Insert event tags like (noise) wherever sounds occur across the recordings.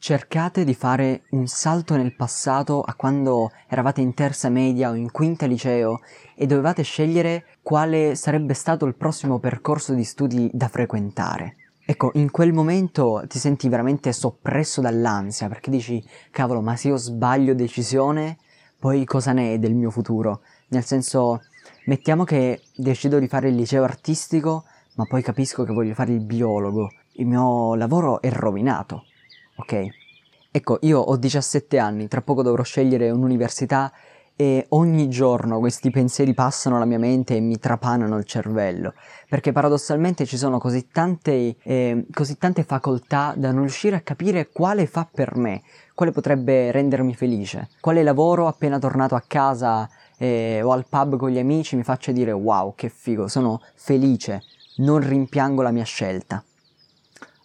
cercate di fare un salto nel passato a quando eravate in terza media o in quinta liceo e dovevate scegliere quale sarebbe stato il prossimo percorso di studi da frequentare. Ecco, in quel momento ti senti veramente soppresso dall'ansia perché dici, cavolo, ma se io sbaglio decisione, poi cosa ne è del mio futuro? Nel senso, mettiamo che decido di fare il liceo artistico, ma poi capisco che voglio fare il biologo. Il mio lavoro è rovinato, ok? Ecco, io ho 17 anni, tra poco dovrò scegliere un'università e ogni giorno questi pensieri passano alla mia mente e mi trapanano il cervello, perché paradossalmente ci sono così tante, eh, così tante facoltà da non riuscire a capire quale fa per me, quale potrebbe rendermi felice, quale lavoro appena tornato a casa eh, o al pub con gli amici mi faccia dire wow che figo, sono felice, non rimpiango la mia scelta.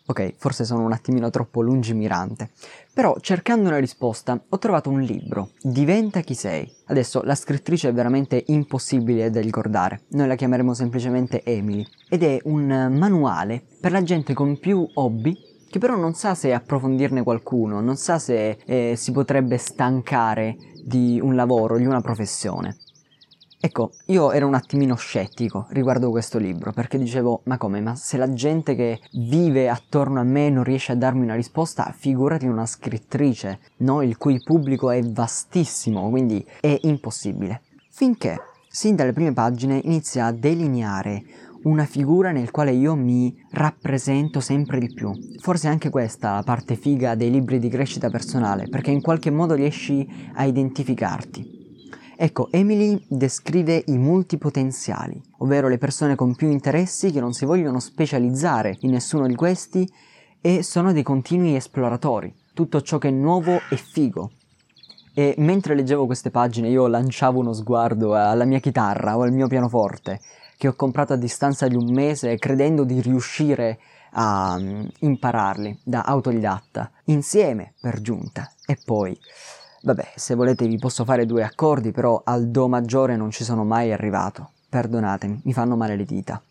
Ok, forse sono un attimino troppo lungimirante, però cercando una risposta ho trovato un libro, Diventa chi sei. Adesso la scrittrice è veramente impossibile da ricordare, noi la chiameremo semplicemente Emily, ed è un manuale per la gente con più hobby che però non sa se approfondirne qualcuno, non sa se eh, si potrebbe stancare di un lavoro, di una professione. Ecco, io ero un attimino scettico riguardo questo libro, perché dicevo, ma come, ma se la gente che vive attorno a me non riesce a darmi una risposta, figurati una scrittrice, no? Il cui pubblico è vastissimo, quindi è impossibile. Finché, sin dalle prime pagine, inizia a delineare una figura nel quale io mi rappresento sempre di più. Forse anche questa la parte figa dei libri di crescita personale, perché in qualche modo riesci a identificarti. Ecco, Emily descrive i multipotenziali, ovvero le persone con più interessi che non si vogliono specializzare in nessuno di questi e sono dei continui esploratori. Tutto ciò che è nuovo è figo. E mentre leggevo queste pagine io lanciavo uno sguardo alla mia chitarra o al mio pianoforte, che ho comprato a distanza di un mese credendo di riuscire a um, impararli da autodidatta, insieme per giunta. E poi Vabbè, se volete vi posso fare due accordi, però al Do maggiore non ci sono mai arrivato. Perdonatemi, mi fanno male le dita.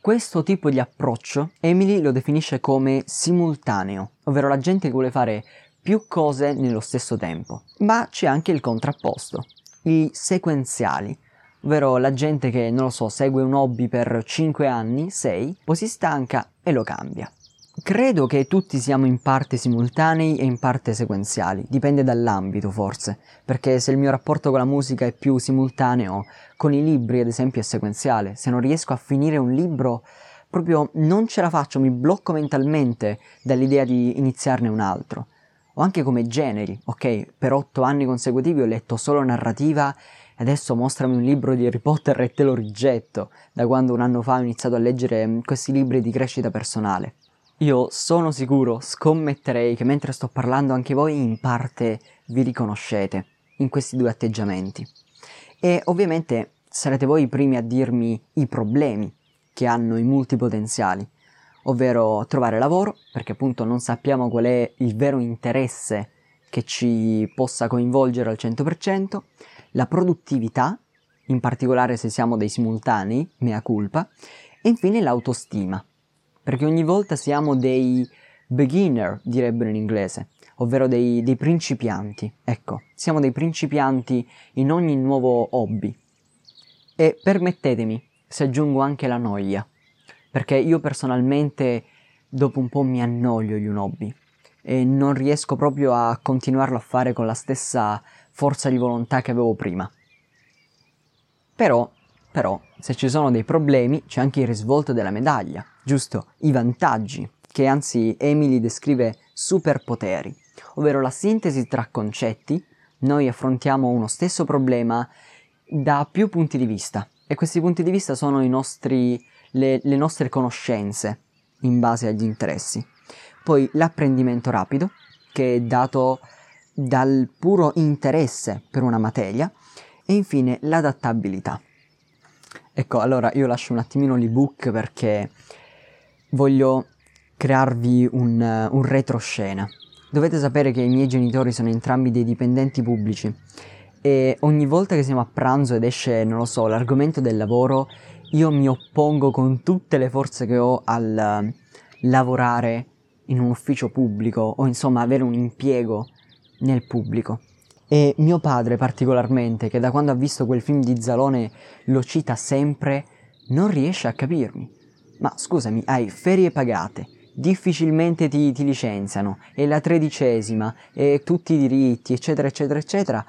Questo tipo di approccio Emily lo definisce come simultaneo, ovvero la gente che vuole fare più cose nello stesso tempo. Ma c'è anche il contrapposto, i sequenziali, ovvero la gente che, non lo so, segue un hobby per 5 anni, 6, poi si stanca e lo cambia. Credo che tutti siamo in parte simultanei e in parte sequenziali, dipende dall'ambito forse, perché se il mio rapporto con la musica è più simultaneo, con i libri ad esempio è sequenziale, se non riesco a finire un libro proprio non ce la faccio, mi blocco mentalmente dall'idea di iniziarne un altro. O anche come generi, ok, per otto anni consecutivi ho letto solo narrativa e adesso mostrami un libro di Harry Potter e te lo rigetto, da quando un anno fa ho iniziato a leggere questi libri di crescita personale. Io sono sicuro, scommetterei che mentre sto parlando anche voi in parte vi riconoscete in questi due atteggiamenti. E ovviamente sarete voi i primi a dirmi i problemi che hanno i multipotenziali, ovvero trovare lavoro, perché appunto non sappiamo qual è il vero interesse che ci possa coinvolgere al 100%, la produttività, in particolare se siamo dei simultanei, mea culpa, e infine l'autostima perché ogni volta siamo dei beginner, direbbero in inglese, ovvero dei, dei principianti. Ecco, siamo dei principianti in ogni nuovo hobby. E permettetemi se aggiungo anche la noia, perché io personalmente dopo un po' mi annoio di un hobby e non riesco proprio a continuarlo a fare con la stessa forza di volontà che avevo prima. Però però, se ci sono dei problemi, c'è anche il risvolto della medaglia, giusto? I vantaggi, che anzi Emily descrive superpoteri, ovvero la sintesi tra concetti. Noi affrontiamo uno stesso problema da più punti di vista e questi punti di vista sono nostri, le, le nostre conoscenze in base agli interessi. Poi l'apprendimento rapido, che è dato dal puro interesse per una materia, e infine l'adattabilità. Ecco, allora io lascio un attimino l'ebook perché voglio crearvi un, un retroscena. Dovete sapere che i miei genitori sono entrambi dei dipendenti pubblici e ogni volta che siamo a pranzo ed esce, non lo so, l'argomento del lavoro, io mi oppongo con tutte le forze che ho al lavorare in un ufficio pubblico o insomma avere un impiego nel pubblico. E mio padre particolarmente, che da quando ha visto quel film di Zalone lo cita sempre, non riesce a capirmi. Ma scusami, hai ferie pagate, difficilmente ti, ti licenziano, è la tredicesima, e tutti i diritti, eccetera, eccetera, eccetera.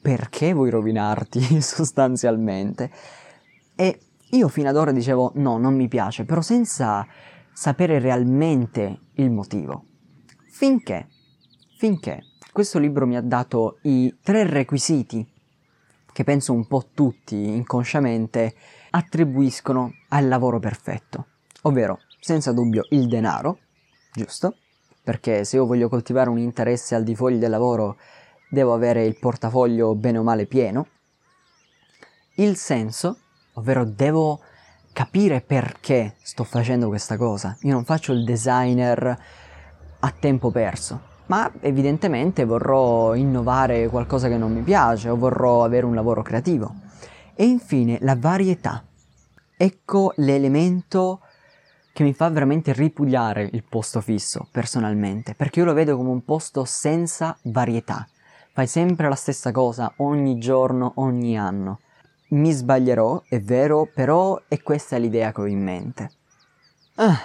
Perché vuoi rovinarti (laughs) sostanzialmente? E io fino ad ora dicevo no, non mi piace, però senza sapere realmente il motivo. Finché, finché questo libro mi ha dato i tre requisiti che penso un po' tutti inconsciamente attribuiscono al lavoro perfetto, ovvero senza dubbio il denaro, giusto? Perché se io voglio coltivare un interesse al di fuori del lavoro devo avere il portafoglio bene o male pieno, il senso, ovvero devo capire perché sto facendo questa cosa. Io non faccio il designer a tempo perso ma evidentemente vorrò innovare qualcosa che non mi piace o vorrò avere un lavoro creativo. E infine la varietà. Ecco l'elemento che mi fa veramente ripudiare il posto fisso, personalmente, perché io lo vedo come un posto senza varietà. Fai sempre la stessa cosa ogni giorno, ogni anno. Mi sbaglierò, è vero, però è questa l'idea che ho in mente. Ah,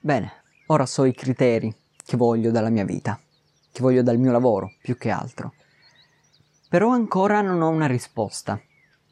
bene, ora so i criteri che voglio dalla mia vita che voglio dal mio lavoro, più che altro. Però ancora non ho una risposta.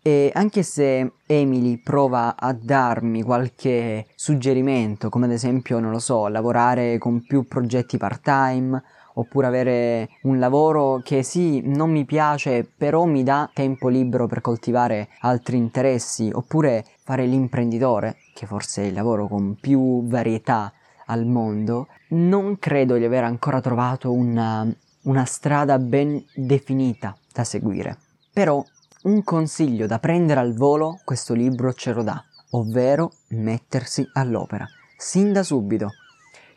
E anche se Emily prova a darmi qualche suggerimento, come ad esempio, non lo so, lavorare con più progetti part-time, oppure avere un lavoro che sì, non mi piace, però mi dà tempo libero per coltivare altri interessi, oppure fare l'imprenditore, che forse è il lavoro con più varietà al mondo, non credo di aver ancora trovato una, una strada ben definita da seguire. Però un consiglio da prendere al volo questo libro ce lo dà, ovvero mettersi all'opera, sin da subito.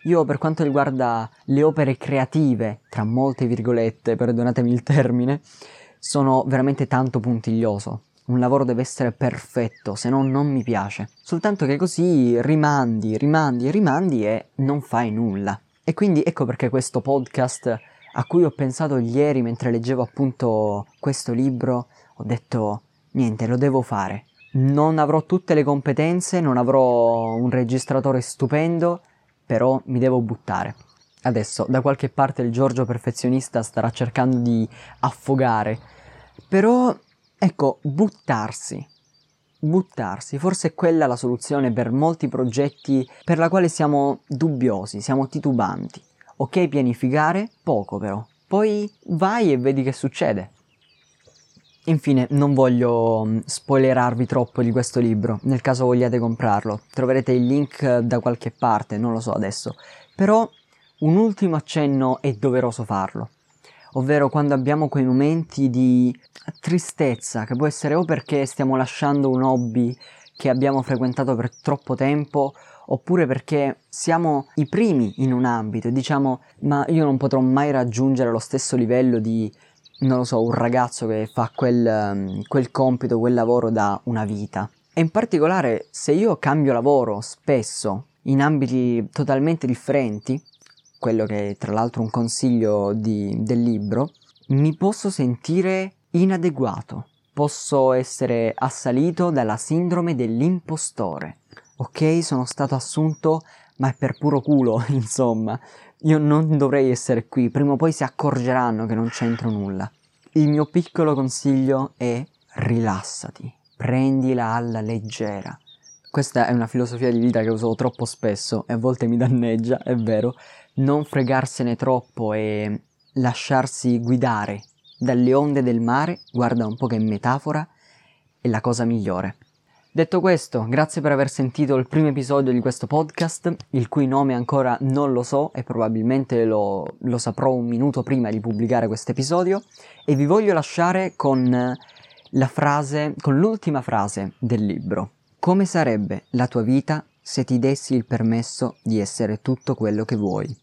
Io per quanto riguarda le opere creative, tra molte virgolette, perdonatemi il termine, sono veramente tanto puntiglioso un lavoro deve essere perfetto, se no non mi piace. Soltanto che così rimandi, rimandi, rimandi e non fai nulla. E quindi ecco perché questo podcast a cui ho pensato ieri mentre leggevo appunto questo libro, ho detto niente, lo devo fare. Non avrò tutte le competenze, non avrò un registratore stupendo, però mi devo buttare. Adesso da qualche parte il Giorgio perfezionista starà cercando di affogare, però Ecco, buttarsi. Buttarsi, forse è quella la soluzione per molti progetti per la quale siamo dubbiosi, siamo titubanti. Ok pianificare, poco però. Poi vai e vedi che succede. Infine, non voglio mm, spoilerarvi troppo di questo libro, nel caso vogliate comprarlo. Troverete il link da qualche parte, non lo so adesso. Però un ultimo accenno è doveroso farlo ovvero quando abbiamo quei momenti di tristezza, che può essere o perché stiamo lasciando un hobby che abbiamo frequentato per troppo tempo, oppure perché siamo i primi in un ambito e diciamo ma io non potrò mai raggiungere lo stesso livello di, non lo so, un ragazzo che fa quel, um, quel compito, quel lavoro da una vita. E in particolare se io cambio lavoro spesso in ambiti totalmente differenti, quello che è tra l'altro un consiglio di, del libro, mi posso sentire inadeguato, posso essere assalito dalla sindrome dell'impostore. Ok, sono stato assunto, ma è per puro culo, (laughs) insomma. Io non dovrei essere qui, prima o poi si accorgeranno che non c'entro nulla. Il mio piccolo consiglio è rilassati, prendila alla leggera. Questa è una filosofia di vita che uso troppo spesso e a volte mi danneggia, è vero, non fregarsene troppo e lasciarsi guidare dalle onde del mare, guarda un po' che metafora, è la cosa migliore. Detto questo, grazie per aver sentito il primo episodio di questo podcast, il cui nome ancora non lo so e probabilmente lo, lo saprò un minuto prima di pubblicare questo episodio, e vi voglio lasciare con la frase, con l'ultima frase del libro. Come sarebbe la tua vita se ti dessi il permesso di essere tutto quello che vuoi?